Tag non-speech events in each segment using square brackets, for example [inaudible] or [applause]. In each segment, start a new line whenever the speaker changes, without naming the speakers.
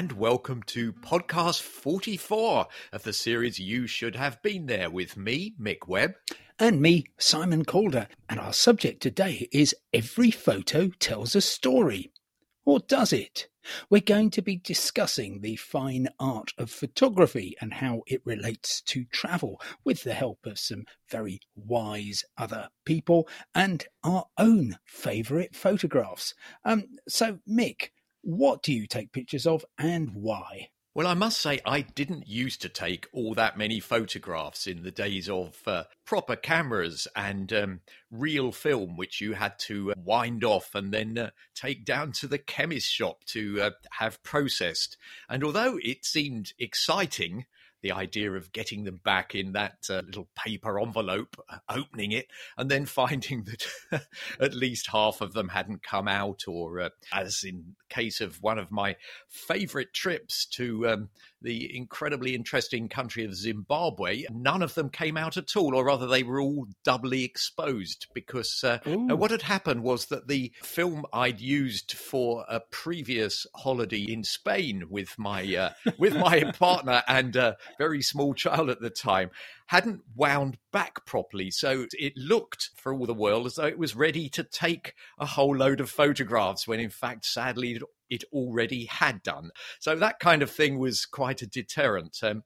and welcome to podcast 44 of the series You Should Have Been There with me, Mick Webb.
And me, Simon Calder. And our subject today is Every Photo Tells a Story. Or does it? We're going to be discussing the fine art of photography and how it relates to travel with the help of some very wise other people and our own favourite photographs. Um, so, Mick, what do you take pictures of and why?
Well, I must say, I didn't used to take all that many photographs in the days of uh, proper cameras and um, real film, which you had to uh, wind off and then uh, take down to the chemist shop to uh, have processed. And although it seemed exciting, the idea of getting them back in that uh, little paper envelope, uh, opening it, and then [laughs] finding that [laughs] at least half of them hadn't come out, or uh, as in the case of one of my favorite trips to um, the incredibly interesting country of Zimbabwe, none of them came out at all, or rather, they were all doubly exposed because uh, what had happened was that the film I'd used for a previous holiday in Spain with my uh, with my [laughs] partner and a very small child at the time hadn't wound back properly. So it looked, for all the world, as though it was ready to take a whole load of photographs when, in fact, sadly, it already had done. So that kind of thing was quite a deterrent. Um,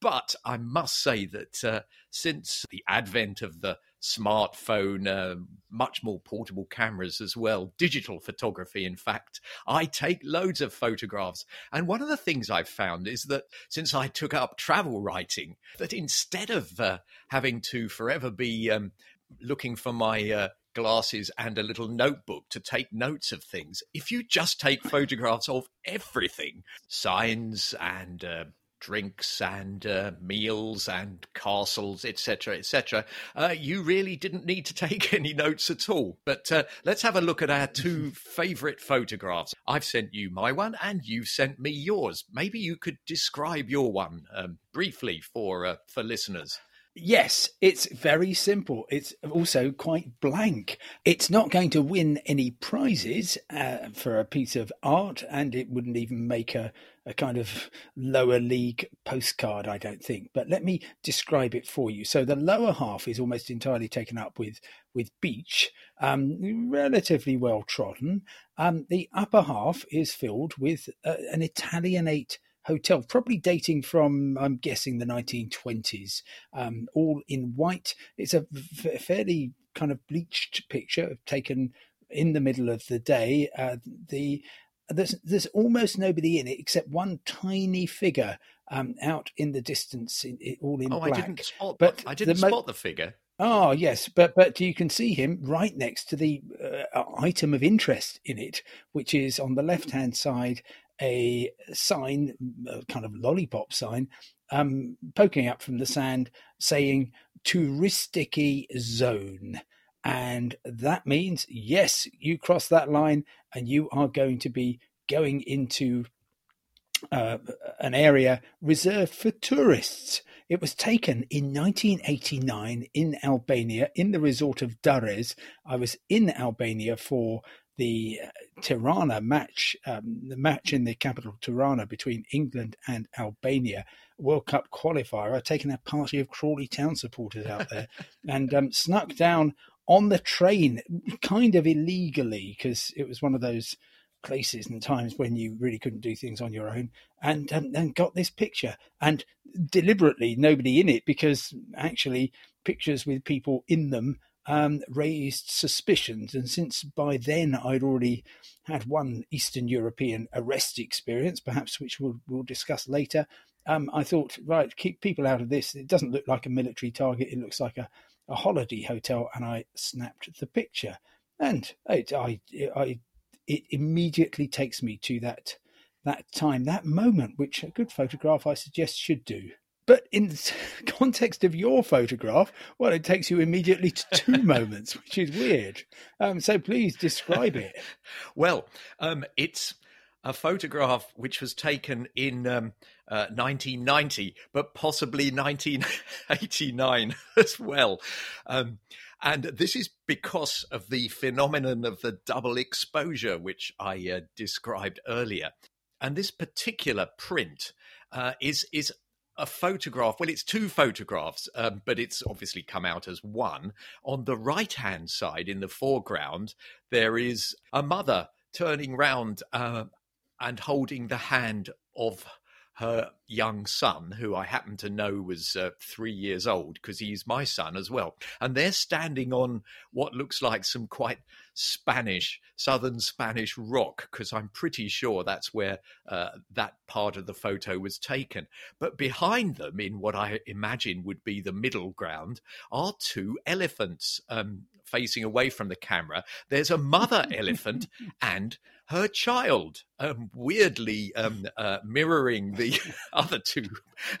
but I must say that uh, since the advent of the smartphone, uh, much more portable cameras as well, digital photography, in fact. I take loads of photographs. And one of the things I've found is that since I took up travel writing, that instead of uh, having to forever be um, looking for my uh, glasses and a little notebook to take notes of things. If you just take photographs of everything, signs and uh, drinks and uh, meals and castles, etc., etc., uh, you really didn't need to [laughs] take any notes at all. But uh, let's have a look at our two [laughs] favourite photographs. I've sent you my one, and you've sent me yours. Maybe you could describe your one um, briefly for uh, for listeners.
Yes, it's very simple. It's also quite blank. It's not going to win any prizes uh, for a piece of art, and it wouldn't even make a, a kind of lower league postcard, I don't think. But let me describe it for you. So the lower half is almost entirely taken up with with beach, um, relatively well trodden. Um, the upper half is filled with uh, an Italianate hotel, probably dating from, I'm guessing, the 1920s, um, all in white. It's a fairly kind of bleached picture taken in the middle of the day. Uh, the there's there's almost nobody in it except one tiny figure um, out in the distance, in, in, all in
oh,
black.
I didn't spot. But I didn't the spot the figure.
Oh yes, but but you can see him right next to the uh, item of interest in it, which is on the left hand side a sign, a kind of lollipop sign, um, poking up from the sand saying "Touristicy zone. And that means, yes, you cross that line and you are going to be going into uh, an area reserved for tourists. It was taken in 1989 in Albania, in the resort of Durrës. I was in Albania for the uh, Tirana match, um, the match in the capital Tirana between England and Albania, World Cup qualifier. I'd taken a party of Crawley Town supporters out there [laughs] and um, snuck down on the train, kind of illegally, because it was one of those places and times when you really couldn't do things on your own, and um, and got this picture, and deliberately nobody in it because actually pictures with people in them um, raised suspicions. And since by then I'd already had one Eastern European arrest experience, perhaps which we'll, we'll discuss later, um, I thought, right, keep people out of this. It doesn't look like a military target. It looks like a, a holiday hotel. And I snapped the picture. And it, I, I, it immediately takes me to that that time, that moment, which a good photograph I suggest should do. But in the [laughs] context of your photograph, well, it takes you immediately to two [laughs] moments, which is weird. Um, so please describe it. [laughs]
well, um, it's a photograph which was taken in um, uh, 1990, but possibly 1989 [laughs] as well. Um, and this is because of the phenomenon of the double exposure, which I uh, described earlier. and this particular print uh, is is a photograph. Well, it's two photographs, um, but it's obviously come out as one. On the right hand side, in the foreground, there is a mother turning round uh, and holding the hand of her young son, who I happen to know was uh, three years old because he's my son as well. And they're standing on what looks like some quite Spanish, southern Spanish rock, because I'm pretty sure that's where uh, that part of the photo was taken. But behind them, in what I imagine would be the middle ground, are two elephants um, facing away from the camera. There's a mother [laughs] elephant and her child, um, weirdly um, uh, mirroring the [laughs] other two,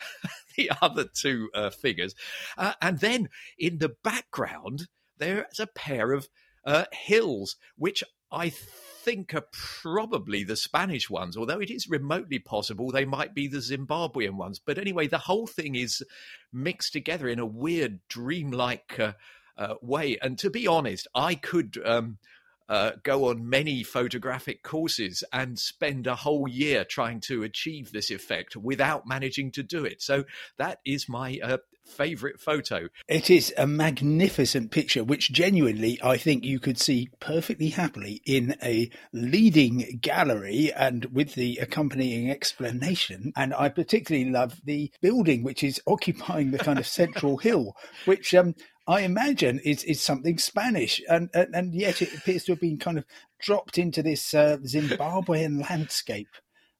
[laughs] the other two uh, figures, uh, and then in the background there's a pair of uh, hills, which I think are probably the Spanish ones, although it is remotely possible they might be the Zimbabwean ones. But anyway, the whole thing is mixed together in a weird, dreamlike uh, uh, way. And to be honest, I could. Um, uh, go on many photographic courses and spend a whole year trying to achieve this effect without managing to do it. So that is my uh, favorite photo.
It is a magnificent picture, which genuinely I think you could see perfectly happily in a leading gallery and with the accompanying explanation. And I particularly love the building, which is [laughs] occupying the kind of central hill, which um, I imagine is is something Spanish, and, and, and yet it appears to have been kind of dropped into this uh, Zimbabwean [laughs] landscape.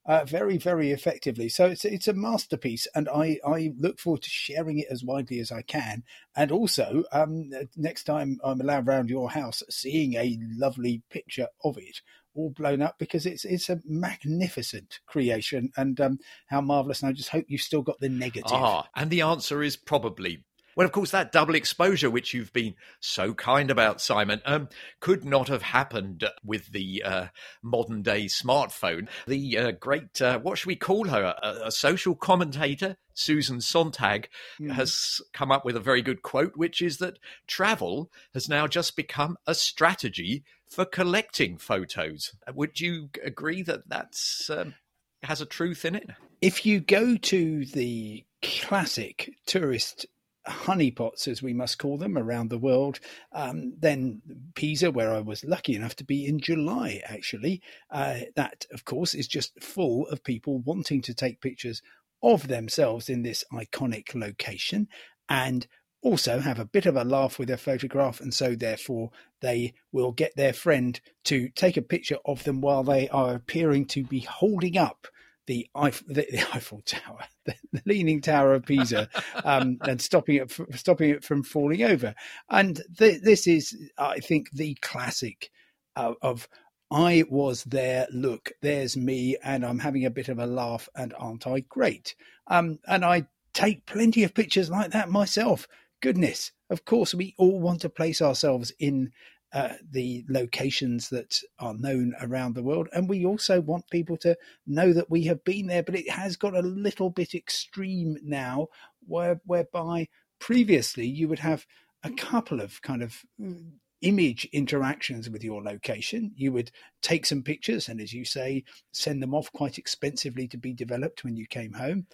Uh, very, very effectively. So it's it's a masterpiece, and I, I look forward to sharing it as widely as I can. And also, um, next time I'm allowed around your house, seeing a lovely picture of it all blown up because it's it's a magnificent creation, and um, how marvelous! And I just hope you've still got the negative.
Ah, and the answer is probably well, of course, that double exposure, which you've been so kind about, Simon, um, could not have happened with the uh, modern day smartphone. The uh, great, uh, what should we call her? A, a social commentator, Susan Sontag, mm. has come up with a very good quote, which is that travel has now just become a strategy for collecting photos. Would you agree that that's um, has a truth in it?
If you go to the classic tourist honeypots, as we must call them, around the world. Um, then Pisa, where I was lucky enough to be in July, actually. Uh, that, of course, is just full of people wanting to take pictures of themselves in this iconic location and also have a bit of a laugh with their photograph. And so, therefore, they will get their friend to take a picture of them while they are appearing to be holding up the Eiffel, the, the [laughs] Eiffel Tower, the, the, Leaning Tower of Pisa, um, [laughs] and stopping it from, stopping it from falling over. And th- this is, I think, the classic uh, of I was there. Look, there's me, and I'm having a bit of a laugh, and aren't I great? Um, and I take plenty of pictures like that myself. Goodness, of course, we all want to place ourselves in uh, the locations that are known around the world. And we also want people to know that we have been there, but it has got a little bit extreme now, where, whereby previously you would have a couple of kind of mm, image interactions with your location. You would take some pictures and, as you say, send them off quite expensively to be developed when you came home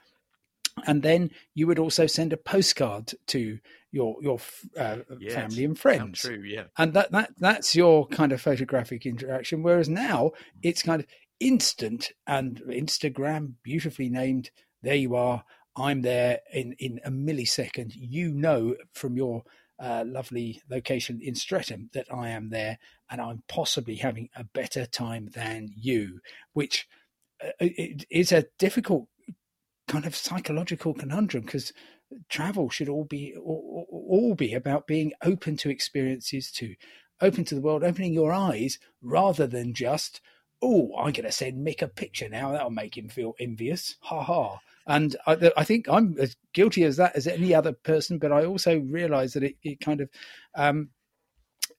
and then you would also send a postcard to your your uh, yes, family and friends.
True, yeah.
And that that that's your kind of photographic interaction. Whereas now it's kind of instant and Instagram, beautifully named. There you are. I'm there in in a millisecond. You know from your uh, lovely location in Streatham that I am there, and I'm possibly having a better time than you, which uh, it is a difficult kind of psychological conundrum because travel should all be all, all, be about being open to experiences to open to the world opening your eyes rather than just oh i'm going to send mick a picture now. That'll make him feel envious. Ha ha. And I, I, think i'm as guilty as that as any other person but i also realize that it, it kind of um,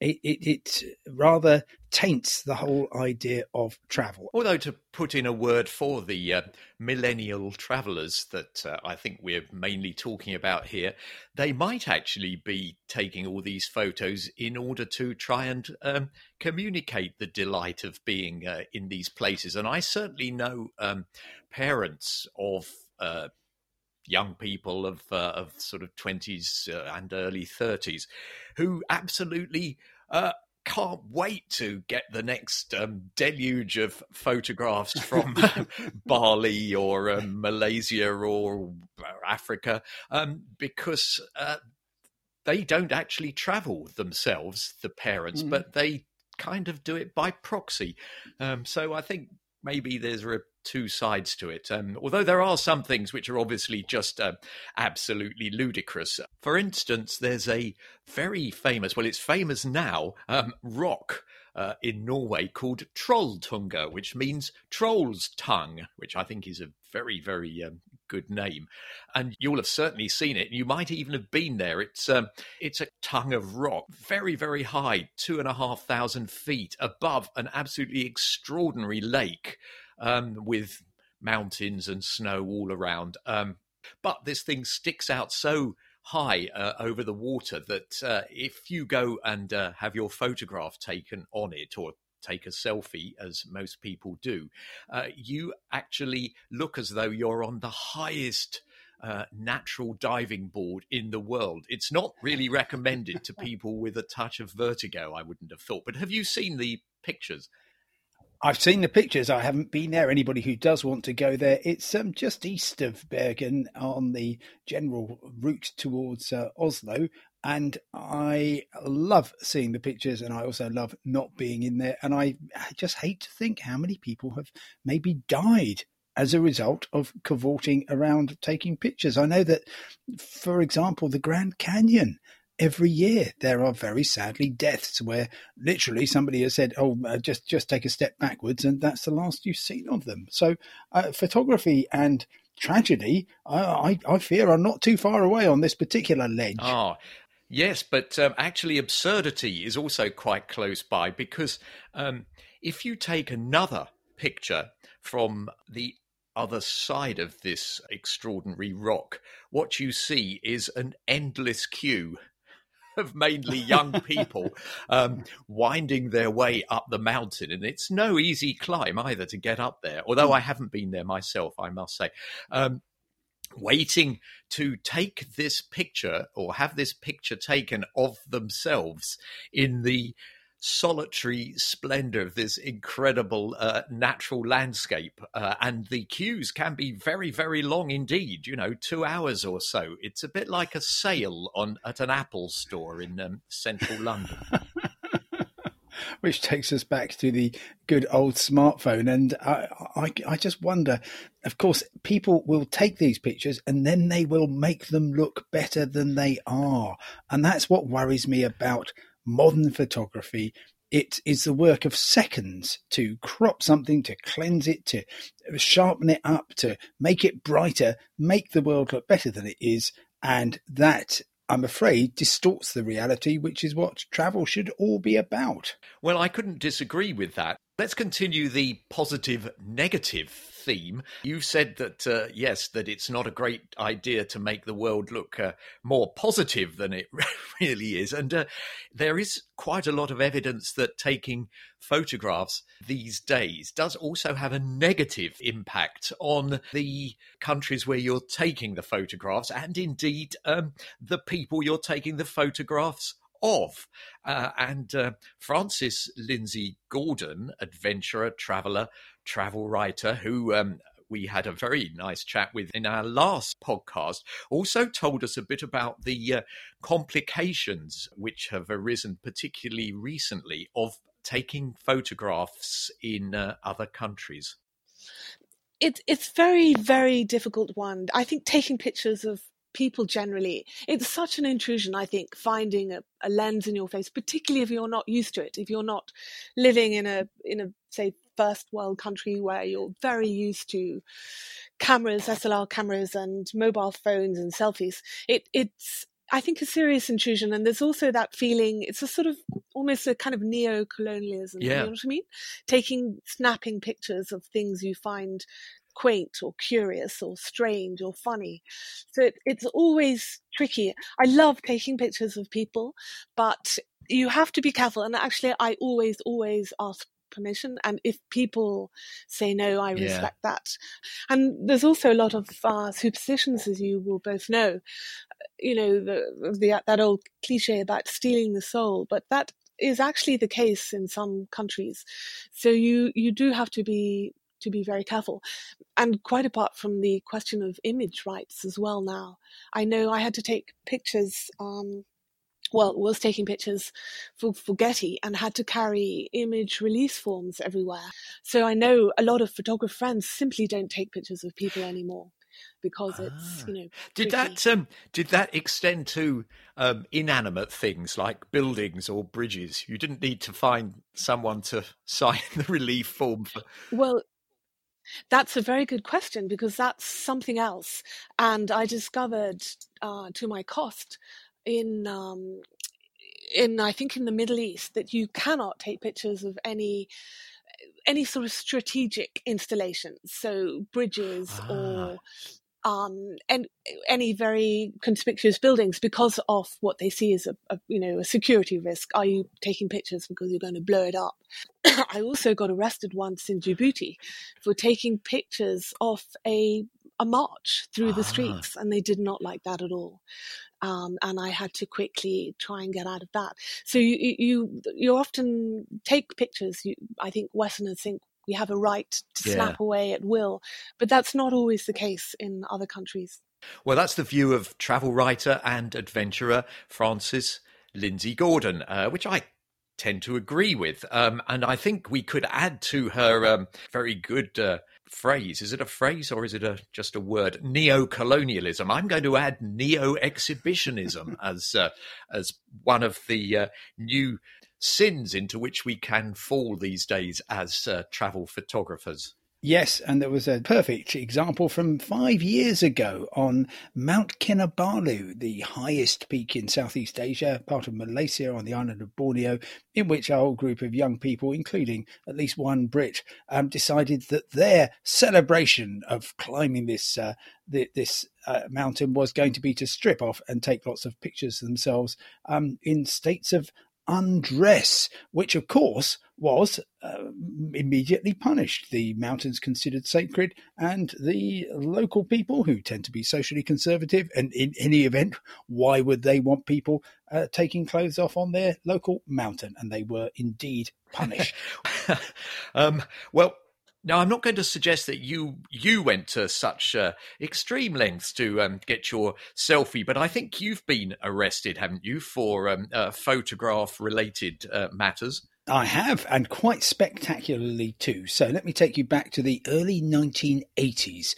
it, it, it rather taints the whole idea of travel.
Although, to put in a word for the uh, millennial travelers that uh, I think we're mainly talking about here, they might actually be taking all these photos in order to try and um, communicate the delight of being uh, in these places. And I certainly know um, parents of uh, young people of uh, of sort of twenties uh, and early thirties who absolutely uh, can't wait to get the next um, deluge of photographs from [laughs] Bali or um, Malaysia or Africa um, because uh, they don't actually travel themselves, the parents, mm. but they kind of do it by proxy. Um, so I think maybe there's a two sides to it. Um, although there are some things which are obviously just uh, absolutely ludicrous. For instance, there's a very famous, well, it's famous now, um, rock. Uh, in Norway called Trolltunga, which means troll's tongue, which I think is a very, very um, good name. And you'll have certainly seen it. You might even have been there. It's um, it's a tongue of rock, very, very high, two and a half thousand feet above an absolutely extraordinary lake um, with mountains and snow all around. Um, but this thing sticks out so high uh, over the water that uh, if you go and uh, have your photograph taken on it or take a selfie, as most people do, uh, you actually look as though you're on the highest. Uh, natural diving board in the world. It's not really recommended to [laughs] people with a touch of vertigo, I wouldn't have thought. But have you seen the pictures?
I've seen the pictures. I haven't been there. Anybody who does want to go there, it's um, just east of Bergen on the general route towards uh, Oslo. And I love seeing the pictures, and I also love not being in there. And I, I just hate to think how many people have maybe died as a result of cavorting around taking pictures. I know that, for example, the Grand Canyon every year. There are very sadly deaths where literally somebody has said oh uh, just just take a step backwards and that's the last you've seen of them. So uh, photography and tragedy I, I, I fear are not too far away on this particular ledge.
Oh yes but um, actually absurdity is also quite close by because um, if you take another picture from the other side of this extraordinary rock, what you see is an endless queue of mainly young [laughs] people um, winding their way up the mountain. And it's no easy climb either to get up there, although I haven't been there myself, I must say. Um, waiting to take this picture or have this picture taken of themselves in the solitary splendor of this incredible uh, natural landscape. Uh, and the queues can be very, very long indeed, you know, two hours or so. It's a bit like a sale on at an Apple store in um, central London. [laughs]
Which takes us back to the good old smartphone. And I, I, I just wonder, of course, people will take these pictures and then they will make them look better than they are. And that's what worries me about modern photography, it is the work of seconds to crop something, to cleanse it, to sharpen it up, to make it brighter, make the world look better than it is. And that, I'm afraid, distorts the reality, which is what travel should all be about.
Well, I couldn't disagree with that. Let's continue the positive negative theme. You've said that, uh, yes, that it's not a great idea to make the world look uh, more positive than it [laughs] really is. And uh, there is quite a lot of evidence that taking photographs these days does also have a negative impact on the countries where you're taking the photographs and indeed um, the people you're taking the photographs of. Uh, and uh, Frances Lindsay Gordon, adventurer, traveler, travel writer, who um, we had a very nice chat with in our last podcast, also told us a bit about the uh, complications which have arisen, particularly recently, of taking photographs in uh, other countries.
It's it's very very difficult one. I think taking pictures of people generally. It's such an intrusion, I think, finding a, a, lens in your face, particularly if you're not used to it, if you're not living in a in a say first world country where you're very used to cameras, SLR cameras and mobile phones and selfies. It it's I think a serious intrusion. And there's also that feeling, it's a sort of almost a kind of neo colonialism. Yeah. You know what I mean? Taking, snapping pictures of things you find quaint or curious or strange or funny. So it, it's always tricky. I love taking pictures of people, but you have to be careful. And actually, I always, always ask permission. And if people say no, I respect yeah. that. And there's also a lot of uh, superstitions, as you will both know. You know, the, the, that old cliche about stealing the soul, but that is actually the case in some countries. So you, you do have to be to be very careful. And quite apart from the question of image rights as well now, I know I had to take pictures, um, well, was taking pictures for, for Getty and had to carry image release forms everywhere. So I know a lot of photographer friends simply don't take pictures of people anymore because it's ah. you know
did that um did that extend to um inanimate things like buildings or bridges you didn't need to find someone to [laughs] sign the relief form for
well that's a very good question because that's something else. And I discovered uh, to my cost in um, in I think in the Middle East that you cannot take pictures of any any sort of strategic installations, so bridges ah. or um, and any very conspicuous buildings because of what they see as a, a, you know a security risk. Are you taking pictures because you're going to blow it up? [coughs] I also got arrested once in Djibouti for taking pictures of a a march through the ah. streets, and they did not like that at all. Um, and I had to quickly try and get out of that. So you you you often take pictures. You, I think Westerners think we have a right to yeah. snap away at will. But that's not always the case in other countries.
Well, that's the view of travel writer and adventurer Frances Lindsay Gordon, uh, which I tend to agree with. Um, and I think we could add to her um, very good uh, phrase. Is it a phrase or is it a, just a word? Neo-colonialism. I'm going to add neo-exhibitionism [laughs] as uh, as one of the uh, new sins into which we can fall these days as uh, travel photographers.
Yes, and there was a perfect example from five years ago on Mount Kinabalu, the highest peak in Southeast Asia, part of Malaysia on the island of Borneo, in which a whole group of young people, including at least one Brit, um, decided that their celebration of climbing this uh, the, this uh, mountain was going to be to strip off and take lots of pictures themselves um, in states of undress, which of course was uh, immediately punished. The mountains considered sacred, and the local people, who tend to be socially conservative, and in any event, why would they want people uh, taking clothes off on their local mountain? And they were indeed punished. [laughs]
um, well, now, I'm not going to suggest that you you went to such uh, extreme lengths to um, get your selfie, but I think you've been arrested, haven't you, for um, uh, photograph related uh, matters?
I have, and quite spectacularly too. So let me take you back to the early 1980s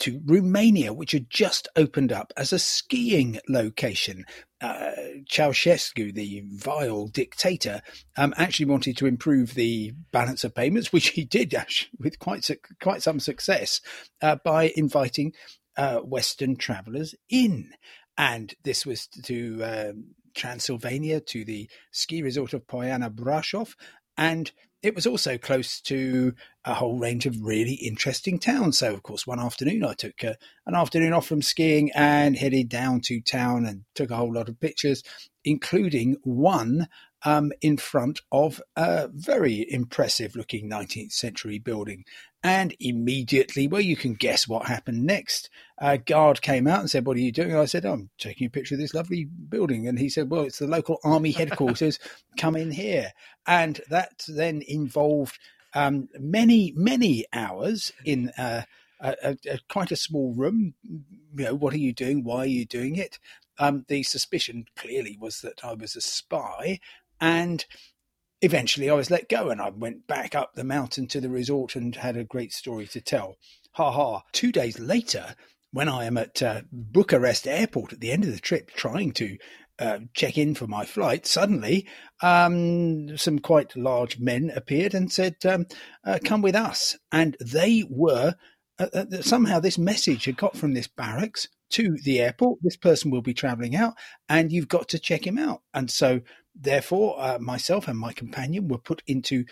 to Romania, which had just opened up as a skiing location. Uh, Ceausescu, the vile dictator, um, actually wanted to improve the balance of payments, [laughs] which he did actually, with quite su- quite some success uh, by inviting uh, Western travellers in. And this was to um, Transylvania, to the ski resort of Poiana Brasov, and it was also close to a whole range of really interesting towns. So, of course, one afternoon I took uh, an afternoon off from skiing and headed down to town and took a whole lot of pictures, including one um, in front of a very impressive looking 19th century building. And immediately, well, you can guess what happened next. A guard came out and said, What are you doing? I said, oh, I'm taking a picture of this lovely building. And he said, Well, it's the local army headquarters. [laughs] Come in here. And that then involved um, many, many hours in uh, a, a, a, quite a small room. You know, what are you doing? Why are you doing it? Um, the suspicion clearly was that I was a spy, and eventually I was let go and I went back up the mountain to the resort and had a great story to tell. Ha ha. Two days later, when I am at uh, Bucharest airport at the end of the trip trying to uh, check in for my flight, suddenly um, some quite large men appeared and said, um, uh, Come with us. And they were. Uh, uh, somehow, this message had got from this barracks to the airport. This person will be traveling out, and you've got to check him out. And so, therefore, uh, myself and my companion were put into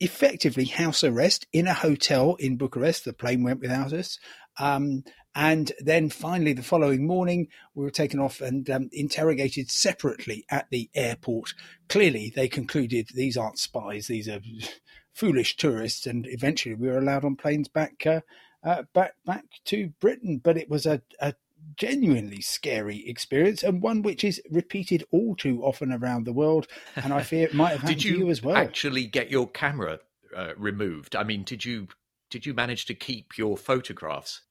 effectively house arrest in a hotel in Bucharest. The plane went without us. Um, and then finally, the following morning, we were taken off and um, interrogated separately at the airport. Clearly, they concluded these aren't spies; these are [laughs] foolish tourists. And eventually, we were allowed on planes back uh, uh, back back to Britain. But it was a, a genuinely scary experience and one which is repeated all too often around the world. And I fear it might have [laughs] happened
did you,
to you as well.
Actually, get your camera uh, removed. I mean, did you did you manage to keep your photographs?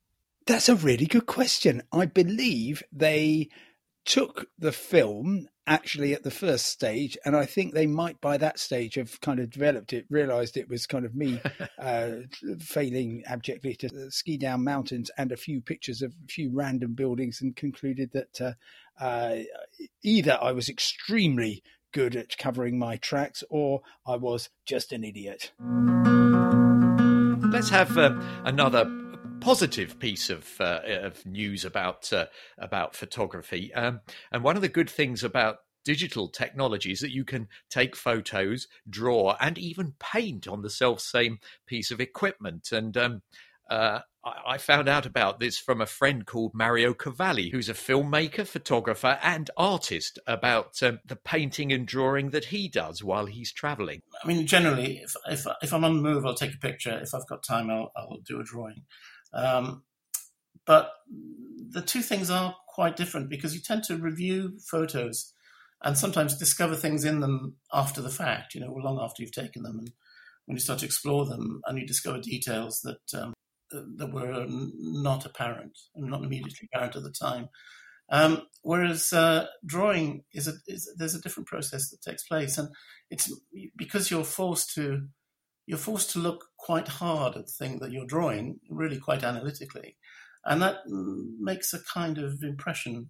That's a really good question. I believe they took the film actually at the first stage, and I think they might by that stage have kind of developed it, realised it was kind of me [laughs] uh, failing abjectly to ski down mountains and a few pictures of a few random buildings, and concluded that uh, uh, either I was extremely good at covering my tracks or I was just an idiot.
Let's have uh, another positive piece of, uh, of news about uh, about photography. Um, and one of the good things about digital technology is that you can take photos, draw, and even paint on the self same piece of equipment. And um, uh, I found out about this from a friend called Mario Cavalli, who's a filmmaker, photographer, and artist, about um, the painting and drawing that he does while he's traveling.
I mean, generally, if, if, if I'm on the move, I'll take a picture. If I've got time, I'll, I'll do a drawing. Um, but the two things are quite different because you tend to review photos and sometimes discover things in them after the fact, you know, long after you've taken them. And when you start to explore them and you discover details that, um, that were not apparent and not immediately apparent at the time. Um, whereas uh, drawing is, a, is there's a different process that takes place, and it's because you're forced to you're forced to look quite hard at the thing that you're drawing, really quite analytically. And that makes a kind of impression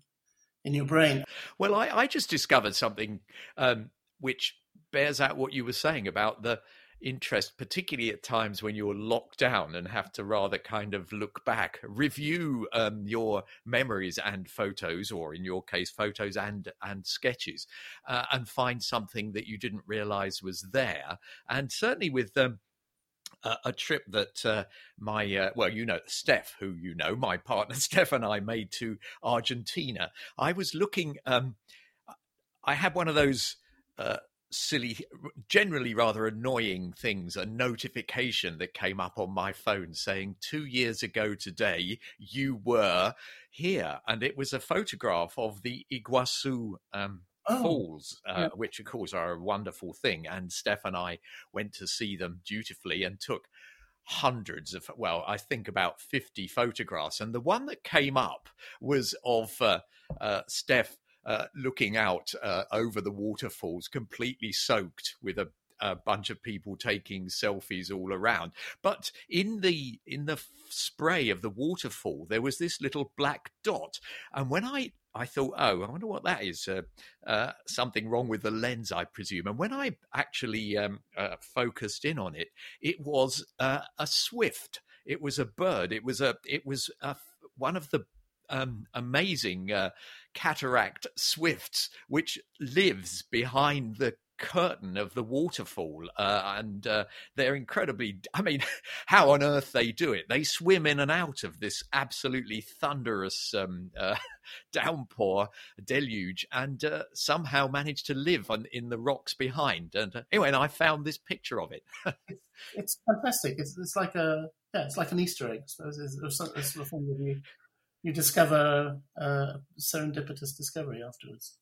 in your brain.
Well, I, I just discovered something um, which bears out what you were saying about the interest, particularly at times when you're locked down and have to rather kind of look back, review um, your memories and photos, or in your case, photos and and sketches, uh, and find something that you didn't realize was there. And certainly with um, a, a trip that uh, my uh, well, you know, Steph, who you know, my partner [laughs] Steph and I made to Argentina. I was looking. Um, I had one of those. Uh, silly, generally rather annoying things, a notification that came up on my phone saying two years ago today you were here. And it was a photograph of the Iguazu um, oh, Falls, uh, yeah. which of course are a wonderful thing. And Steph and I went to see them dutifully and took hundreds of well i think about 50 photographs and the one that came up was of uh, uh, steph uh, looking out uh, over the waterfalls, completely soaked with a a bunch of people taking selfies all around but in the in the spray of the waterfall there was this little black dot and when i I thought, oh, I wonder what that is. Uh, uh, something wrong with the lens, I presume. And when I actually um, uh, focused in on it, it was uh, a swift. It was a bird. It was a. It was a, one of the um, amazing uh, cataract swifts, which lives behind the curtain of the waterfall uh, and uh, they're incredibly i mean [laughs] how on earth they do it. They swim in and out of this absolutely thunderous um, uh, [laughs] downpour deluge and uh, somehow manage to live on, in the rocks behind. And uh, anyway and i found this picture of it. [laughs]
It's fantastic. It's, it's like a yeah it's like an easter egg i suppose it's, it's, it's sort of thing that you you discover a serendipitous discovery afterwards.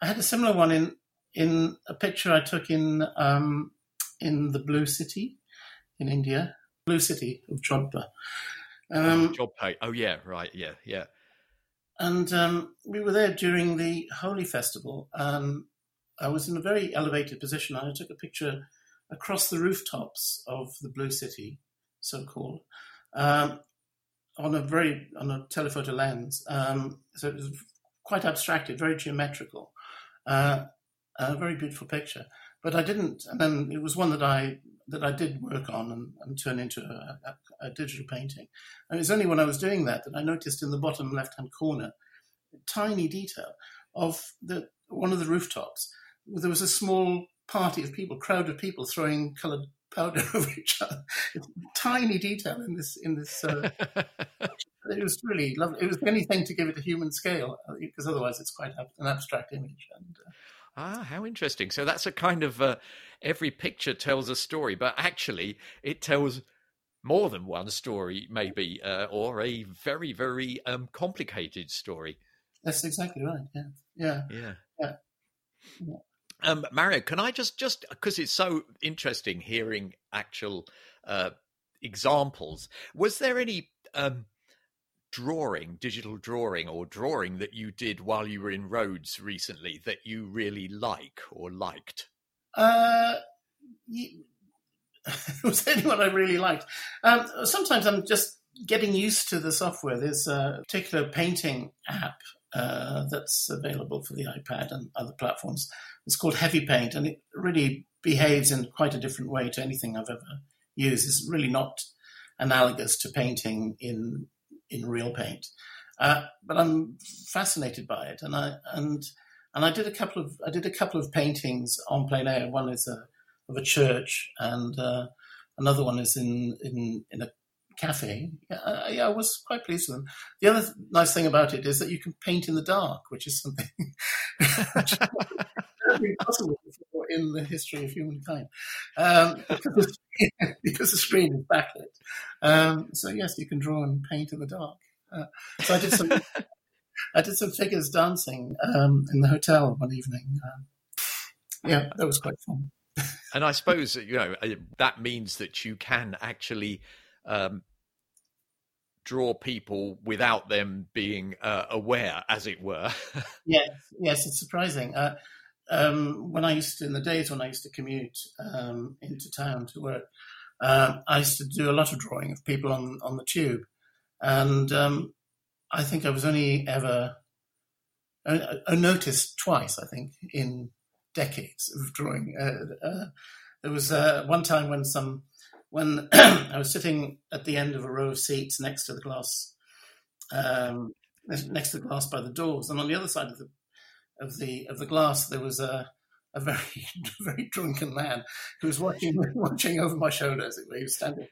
I had a similar one in in a picture I took in um, in the Blue City in India, Blue City of Jodhpur.
Um, Jodhpur. Oh yeah, right. Yeah, yeah.
And um, we were there during the Holi festival. Um, I was in a very elevated position. I took a picture across the rooftops of the Blue City, so called. Um, on a very on a telephoto lens. Um, so it was quite abstracted, very geometrical, uh, a very beautiful picture. but I didn't. And then it was one that I that I did work on and, and turn into a, a, a, digital painting. And it was only when I was doing that that I noticed in the bottom left hand corner, a tiny detail of the one of the rooftops. There was a small party of people, crowd of people throwing coloured powder [laughs] over each other. It's tiny detail in this in this. Uh, [laughs] it was really lovely. It was the only thing to give it a human scale because otherwise it's quite an abstract image. And uh,
ah, how interesting! So that's a kind of uh, every picture tells a story, but actually it tells more than one story, maybe, uh, or a very very um, complicated story.
That's exactly right. Yeah, yeah,
yeah.
yeah. yeah.
Um, Mario, can I just just because it's so interesting hearing actual uh, examples? Was there any um, drawing, digital drawing, or drawing that you did while you were in Rhodes recently that you really like or liked?
Uh, [laughs] was anyone I really liked? Um, sometimes I'm just getting used to the software. There's a particular painting app uh, that's available for the iPad and other platforms. It's called Heavy Paint, and it really behaves in quite a different way to anything I've ever used. It's really not analogous to painting in in real paint, uh, but I'm fascinated by it, and I and and I did a couple of I did a couple of paintings on plein air. One is a of a church, and uh, another one is in in in a cafe. Yeah, I, yeah, I was quite pleased with them. The other nice thing about it is that you can paint in the dark, which is something [laughs] possible before in the history of humankind, um, because, [laughs] because, the screen is backlit. Um, so yes, you can draw and paint in the dark. Uh, so I did some. [laughs] I did some figures dancing um, in the hotel one evening. Um, yeah, that was quite fun.
and I suppose you know uh, that means that you can actually um, draw people without them being uh, aware, as it were. [laughs]
yes, yes, it's surprising. Uh, um, when I used to, in the days when I used to commute um, into town to work, um, I used to do a lot of drawing of people on on the tube, and um, I think I was only ever uh, uh, noticed twice. I think in decades of drawing. Uh, uh, there was one time when some when [clears throat] I was sitting at the end of a row of seats next to the glass, um, next to the glass by the doors, and on the other side of the of the of the glass there was a a very [laughs] very drunken man who was watching [laughs] watching over my shoulder as it were. He was standing,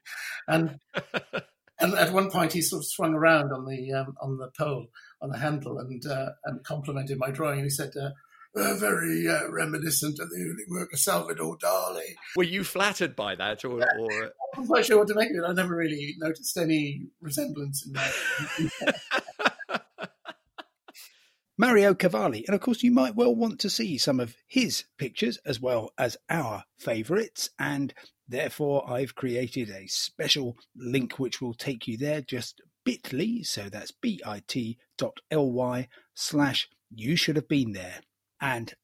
and [laughs] and at one point he sort of swung around on the um, on the pole on the handle and uh, and complimented my drawing. And he said, uh, uh, very uh, reminiscent of the early work of Salvador Dali.
Were you flattered by that, or? or...
I'm not sure what to make of it. I never really noticed any resemblance in that.
Mario Cavalli, and of course, you might well want to see some of his pictures as well as our favourites, and therefore I've created a special link which will take you there. Just bit.ly, so that's bit.ly slash you should have been there. And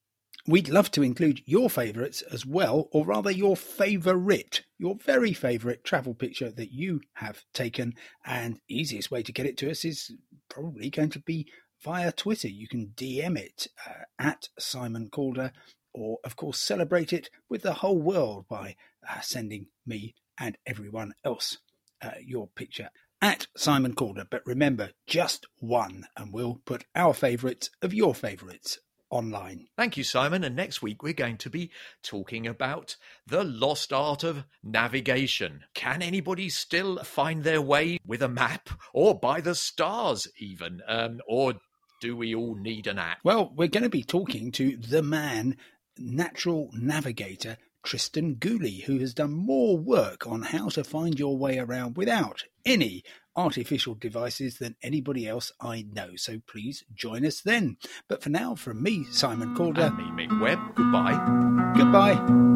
we'd love to include your favourites as well, or rather your favourite, your very favourite travel picture that you have taken. And easiest way to get it to us is probably going to be via Twitter. You can DM it uh, at Simon Calder, or of course celebrate it with the whole world by uh, sending me and everyone else uh, your picture at Simon Calder. But remember, just one, and we'll put our favourites of your favourites online.
Thank you, Simon. And next week, we're going to be talking about the lost art of navigation. Can anybody still find their way with a map or by the stars, even? Um, or do we all need an app?
Well, we're going to be talking to the man, natural navigator Tristan Gooley, who has done more work on how to find your way around without any artificial devices than anybody else I know. So please join us then. But for now, from me, Simon Calder.
And me, Mick Webb, goodbye.
Goodbye.